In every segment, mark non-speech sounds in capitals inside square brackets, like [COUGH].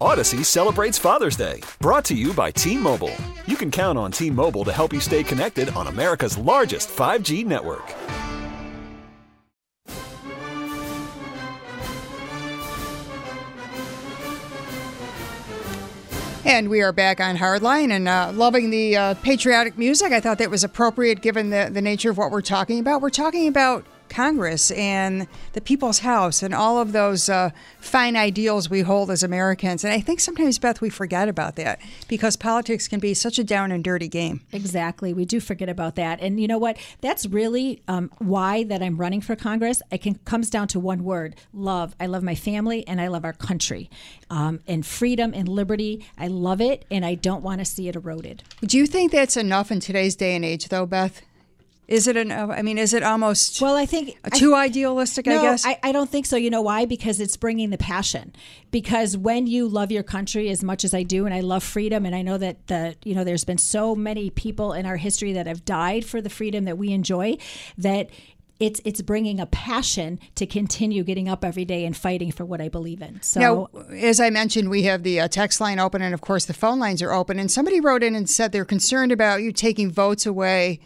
Odyssey celebrates Father's Day, brought to you by T Mobile. You can count on T Mobile to help you stay connected on America's largest 5G network. And we are back on Hardline and uh, loving the uh, patriotic music. I thought that was appropriate given the, the nature of what we're talking about. We're talking about Congress and the People's House and all of those uh, fine ideals we hold as Americans. And I think sometimes, Beth, we forget about that because politics can be such a down and dirty game. Exactly. We do forget about that. And you know what? That's really um, why that I'm running for Congress. It can, comes down to one word love. I love my family and I love our country. Um, and freedom and liberty, I love it and I don't want to see it eroded. Do you think that's enough in today's day and age, though, Beth? Is it an? I mean, is it almost? Well, I think too I, idealistic. No, I guess. I, I don't think so. You know why? Because it's bringing the passion. Because when you love your country as much as I do, and I love freedom, and I know that the you know there's been so many people in our history that have died for the freedom that we enjoy, that it's it's bringing a passion to continue getting up every day and fighting for what I believe in. So, now, as I mentioned, we have the uh, text line open, and of course the phone lines are open. And somebody wrote in and said they're concerned about you taking votes away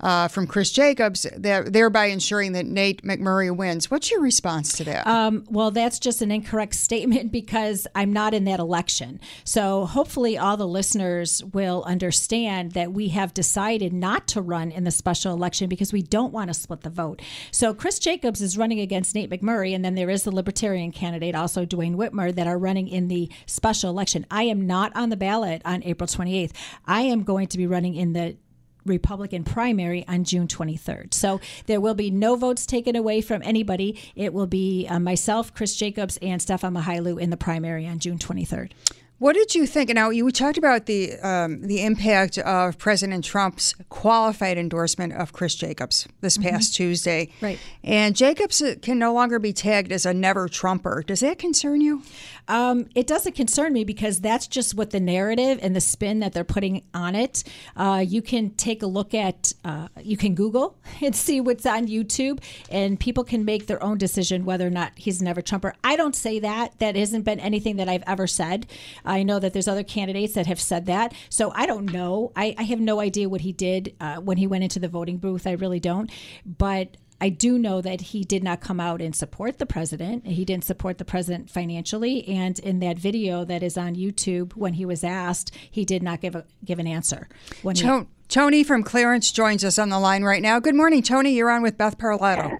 uh, from Chris Jacobs, thereby ensuring that Nate McMurray wins. What's your response to that? Um, well, that's just an incorrect [LAUGHS] statement because I'm not in that election. So hopefully, all the listeners will understand that we have decided not to run in the special election because we don't want to split the vote. So Chris Jacobs is running against Nate McMurray, and then there is the Libertarian candidate, also Duane Whitmer, that are running in the special election. I am not on the ballot on April 28th. I am going to be running in the Republican primary on June 23rd. So there will be no votes taken away from anybody. It will be uh, myself, Chris Jacobs, and Stefan Mychajliw in the primary on June 23rd. What did you think? Now you talked about the um, the impact of President Trump's qualified endorsement of Chris Jacobs this past mm-hmm. Tuesday, right? And Jacobs can no longer be tagged as a never Trumper. Does that concern you? Um, it doesn't concern me because that's just what the narrative and the spin that they're putting on it. Uh, you can take a look at, uh, you can Google [LAUGHS] and see what's on YouTube, and people can make their own decision whether or not he's a never Trumper. I don't say that. That hasn't been anything that I've ever said. I know that there's other candidates that have said that. So I don't know. I, I have no idea what he did uh, when he went into the voting booth. I really don't. But I do know that he did not come out and support the president. He didn't support the president financially, and in that video that is on YouTube, when he was asked, he did not give a give an answer. When he, Tony from Clarence joins us on the line right now. Good morning, Tony. You're on with Beth Parlato.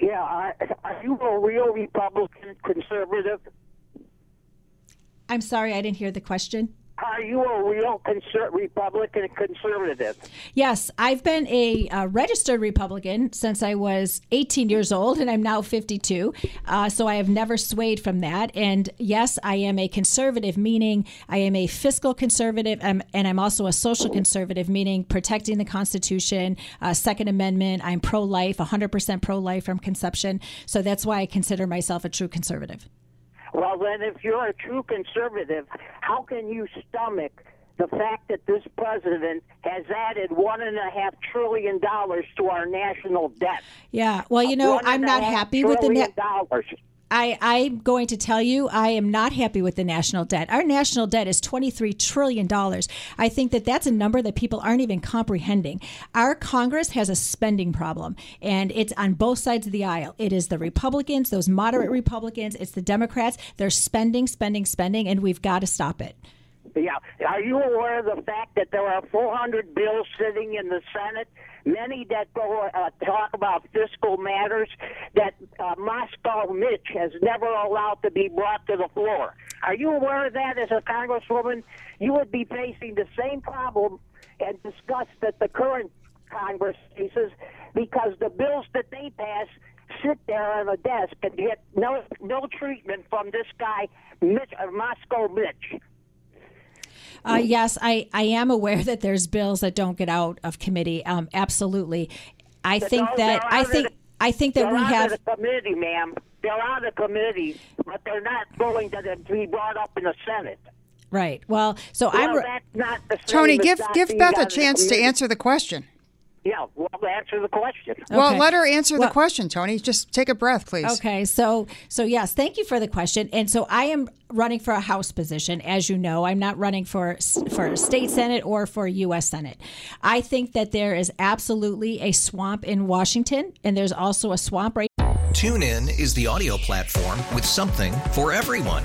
Yeah, are you a real Republican conservative? I'm sorry, I didn't hear the question. Are you a real conser- Republican conservative? Yes, I've been a uh, registered Republican since I was 18 years old, and I'm now 52. Uh, so I have never swayed from that. And yes, I am a conservative, meaning I am a fiscal conservative, um, and I'm also a social conservative, meaning protecting the Constitution, uh, Second Amendment. I'm pro life, 100% pro life from conception. So that's why I consider myself a true conservative. Well, then, if you're a true conservative, how can you stomach the fact that this president has added one and a half trillion dollars to our national debt? Yeah, well, you know, I'm not happy with the net. Dollars. I, I'm going to tell you, I am not happy with the national debt. Our national debt is $23 trillion. I think that that's a number that people aren't even comprehending. Our Congress has a spending problem, and it's on both sides of the aisle. It is the Republicans, those moderate Republicans, it's the Democrats. They're spending, spending, spending, and we've got to stop it. Yeah. Are you aware of the fact that there are 400 bills sitting in the Senate many that go uh, talk about fiscal matters that uh, Moscow Mitch has never allowed to be brought to the floor. Are you aware of that as a congresswoman? You would be facing the same problem and discuss that the current Congress faces because the bills that they pass sit there on a desk and get no no treatment from this guy, Mitch, uh, Moscow Mitch. Uh, yes, I, I am aware that there's bills that don't get out of committee. Um, absolutely. I But think those that I think the- I think that we have of the committee, ma'am. They're out of the committee, but they're not going to be brought up in the Senate. right. Well, so I'm that's not the Tony, give not give Beth a chance to answer the question. Yeah, well, answer the question. Well, let her answer the question, Tony. Just take a breath, please. Okay, so so yes, thank you for the question. And so I am running for a House position, as you know. I'm not running for for state senate or for U.S. Senate. I think that there is absolutely a swamp in Washington, and there's also a swamp right. TuneIn is the audio platform with something for everyone.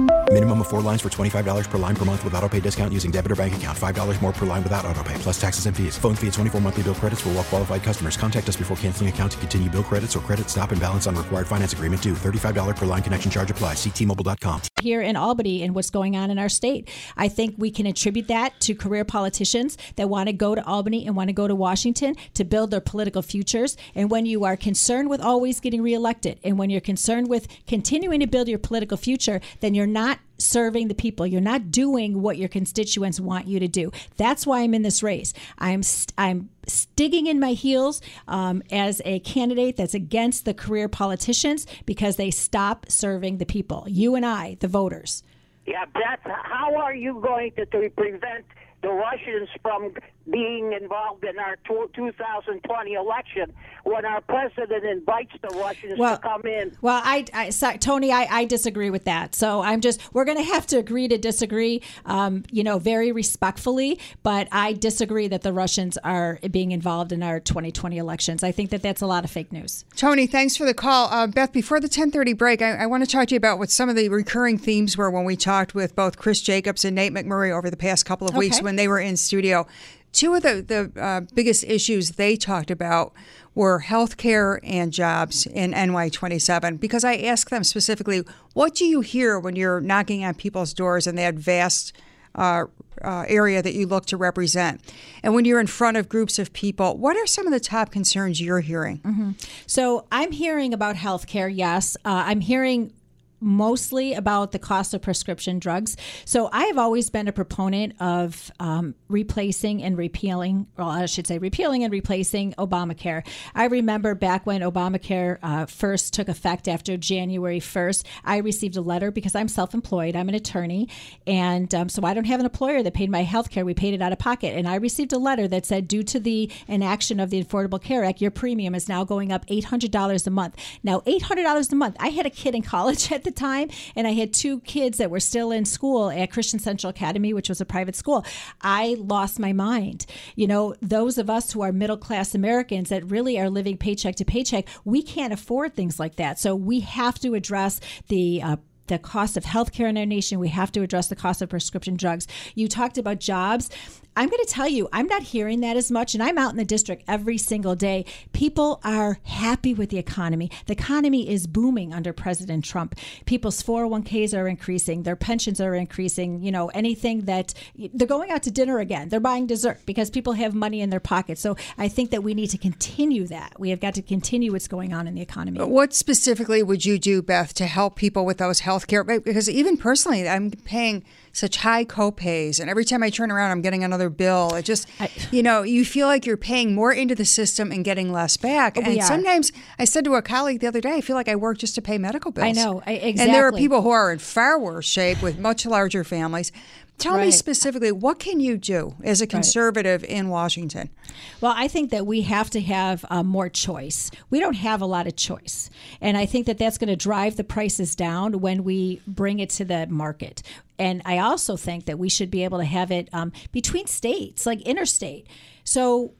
Minimum of four lines for $25 per line per month with auto pay discount using debit or bank account. $5 more per line without auto pay, plus taxes and fees. Phone fee at 24 monthly bill credits for all well qualified customers. Contact us before canceling account to continue bill credits or credit stop and balance on required finance agreement due. $35 per line connection charge apply. Ctmobile.com. here in Albany and what's going on in our state. I think we can attribute that to career politicians that want to go to Albany and want to go to Washington to build their political futures. And when you are concerned with always getting reelected and when you're concerned with continuing to build your political future, then you're not serving the people. You're not doing what your constituents want you to do. That's why I'm in this race. I'm st- I'm digging in my heels um, as a candidate that's against the career politicians because they stop serving the people. You and I, the voters. Yeah, Beth, how are you going to, to prevent the Russians from being involved in our 2020 election when our president invites the Russians Well- to come in? Well, I, I so, Tony, I, I disagree with that. So I'm just we're going to have to agree to disagree. Um, you know, very respectfully, but I disagree that the Russians are being involved in our 2020 elections. I think that that's a lot of fake news. Tony, thanks for the call. Uh, Beth, before the 1030 break, I, I want to talk to you about what some of the recurring themes were when we talked with both Chris Jacobs and Nate McMurray over the past couple of weeks Okay. When they were in studio. Two of the, the uh, biggest issues they talked about were health care and jobs in NY27 because I asked them specifically, what do you hear when you're knocking on people's doors in that vast uh, uh, area that you look to represent? And when you're in front of groups of people, what are some of the top concerns you're hearing? So I'm hearing about healthcare. Yes, uh, I'm hearing mostly about the cost of prescription drugs. So I have always been a proponent of um, replacing and repealing, well, I should say repealing and replacing Obamacare. I remember back when Obamacare uh, first took effect after January 1st, I received a letter because I'm self employed, I'm an attorney, and um, so I don't have an employer that paid my health care. We paid it out of pocket. And I received a letter that said, due to the inaction of the Affordable Care Act, your premium is now going up $800 a month. Now, $800 a month. I had a kid in college [LAUGHS] at the time, and I had two kids that were still in school at Christian Central Academy, which was a private school. I lost my mind. You know, those of us who are middle class Americans that really are living paycheck to paycheck, we can't afford things like that. So we have to address the uh, the cost of healthcare in our nation. We have to address the cost of prescription drugs. You talked about jobs. I'm going to tell you, I'm not hearing that as much, and I'm out in the district every single day. People are happy with the economy. The economy is booming under President Trump. People's 401ks are increasing, their pensions are increasing. You know, anything that they're going out to dinner again, they're buying dessert because people have money in their pockets. So I think that we need to continue that. We have got to continue what's going on in the economy. What specifically would you do, Beth, to help people with those health care? Because even personally, I'm paying such high copays, and every time I turn around, I'm getting another bill. It just, you know, you feel like you're paying more into the system and getting less back. We and are. sometimes I said to a colleague the other day, I feel like I work just to pay medical bills. I know, I- And there are people who are in far worse shape with much larger families. Tell me specifically, what can you do as a conservative in Washington? Well, I think that we have to have uh, more choice. We don't have a lot of choice. And I think that that's going to drive the prices down when we bring it to the market. And I also think that we should be able to have it um, between states, like interstate. So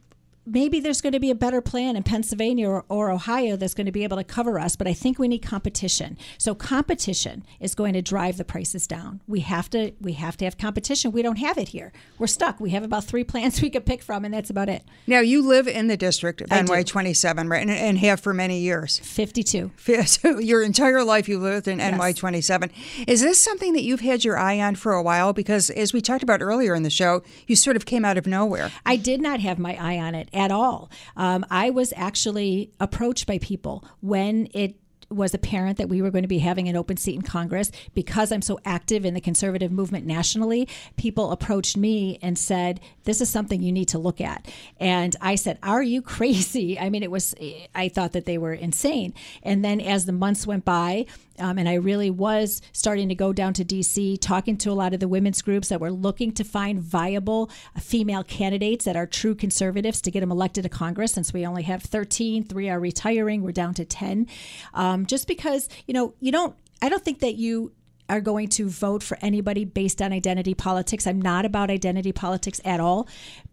maybe there's going to be a better plan in Pennsylvania or, or Ohio that's going to be able to cover us, but I think we need competition. So competition is going to drive the prices down. We have to we have to have competition. We don't have it here. We're stuck. We have about three [LAUGHS] plans we could pick from, and that's about it. Now, you live in the district of NY 27, right? And, and have for many years. 52. [LAUGHS] So your entire life you lived in NY 27. Is this something that you've had your eye on for a while? Because as we talked about earlier in the show, you sort of came out of nowhere. I did not have my eye on it at all. Um, I was actually approached by people when it was apparent that we were going to be having an open seat in Congress because I'm so active in the conservative movement nationally. People approached me and said, "This is something you need to look at." And I said, "Are you [LAUGHS] crazy?" I mean, it was. I thought that they were insane. And then as the months went by, um, and I really was starting to go down to DC, talking to a lot of the women's groups that were looking to find viable female candidates that are true conservatives to get them elected to Congress. Since we only have 13, three are retiring, we're down to 10. Um, just because, you know, you don't, I don't think that you are going to vote for anybody based on identity politics. I'm not about identity politics at all,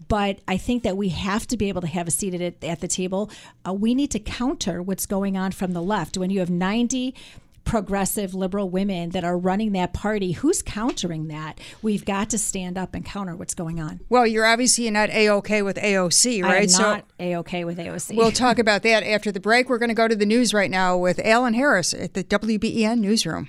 but I think that we have to be able to have a seat at, at the table. Uh, we need to counter what's going on from the left. When you have 90 progressive liberal women that are running that party, who's countering that? We've got to stand up and counter what's going on. Well, you're obviously not A-OK with AOC, right? I am so A-OK with AOC. we'll talk about that after the break. We're going to go to the news right now with Alan Harris at the WBEN newsroom.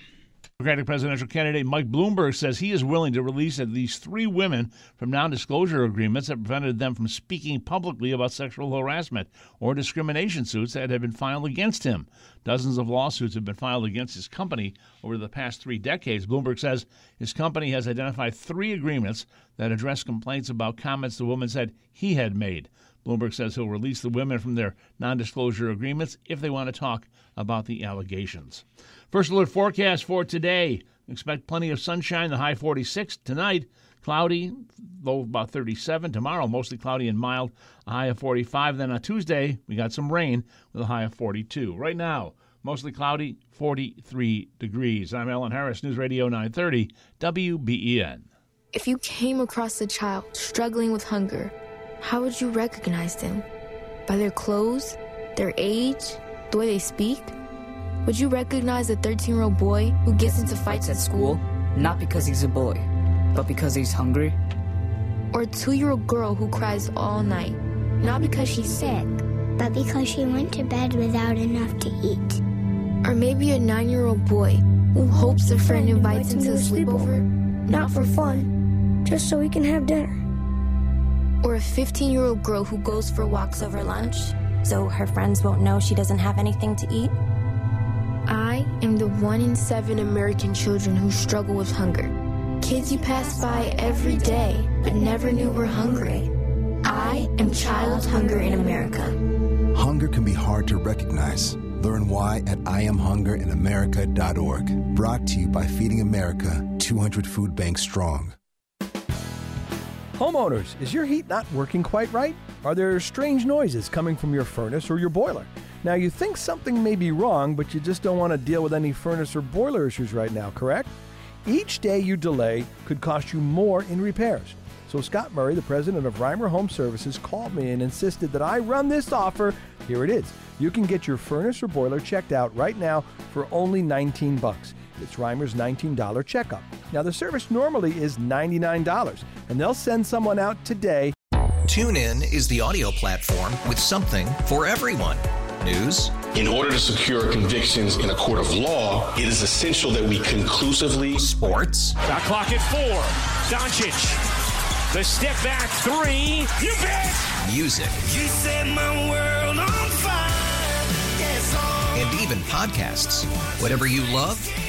Democratic presidential candidate Mike Bloomberg says he is willing to release at least three women from non disclosure agreements that prevented them from speaking publicly about sexual harassment or discrimination suits that had been filed against him. Dozens of lawsuits have been filed against his company over the past three decades. Bloomberg says his company has identified three agreements that address complaints about comments the woman said he had made. Bloomberg says he'll release the women from their non disclosure agreements if they want to talk about the allegations. First alert forecast for today. Expect plenty of sunshine, the high 46. Tonight, cloudy, low about 37. Tomorrow, mostly cloudy and mild, a high of 45. Then on Tuesday, we got some rain with a high of 42. Right now, mostly cloudy, 43 degrees. I'm Alan Harris, News Radio 930, WBEN. If you came across a child struggling with hunger, how would you recognize them? By their clothes, their age, the way they speak? Would you recognize a 13 year old boy who gets into fights at school? Not because he's a boy, but because he's hungry. Or a two year old girl who cries all night? Not because she's sick, but because she went to bed without enough to eat. Or maybe a nine year old boy who hopes a friend invites him to a sleepover? Not for fun, just so he can have dinner. Or a 15 year old girl who goes for walks over lunch? So her friends won't know she doesn't have anything to eat? I am the one in seven American children who struggle with hunger. Kids you pass by every day but never knew were hungry. I am child hunger in America. Hunger can be hard to recognize. Learn why at IamHungerinAmerica.org. Brought to you by Feeding America, 200 Food Banks Strong. Homeowners, is your heat not working quite right? Are there strange noises coming from your furnace or your boiler? Now, you think something may be wrong, but you just don't want to deal with any furnace or boiler issues right now, correct? Each day you delay could cost you more in repairs. So, Scott Murray, the president of Reimer Home Services, called me and insisted that I run this offer. Here it is. You can get your furnace or boiler checked out right now for only 19 bucks. It's Reimer's $19 checkup. Now, the service normally is $99, and they'll send someone out today. TuneIn is the audio platform with something for everyone. News. In order to secure convictions in a court of law, it is essential that we conclusively. Sports. Shot clock at four. Doncic. The step back three. You bet. Music. You set my world on fire. Yes. And even podcasts. Whatever you love,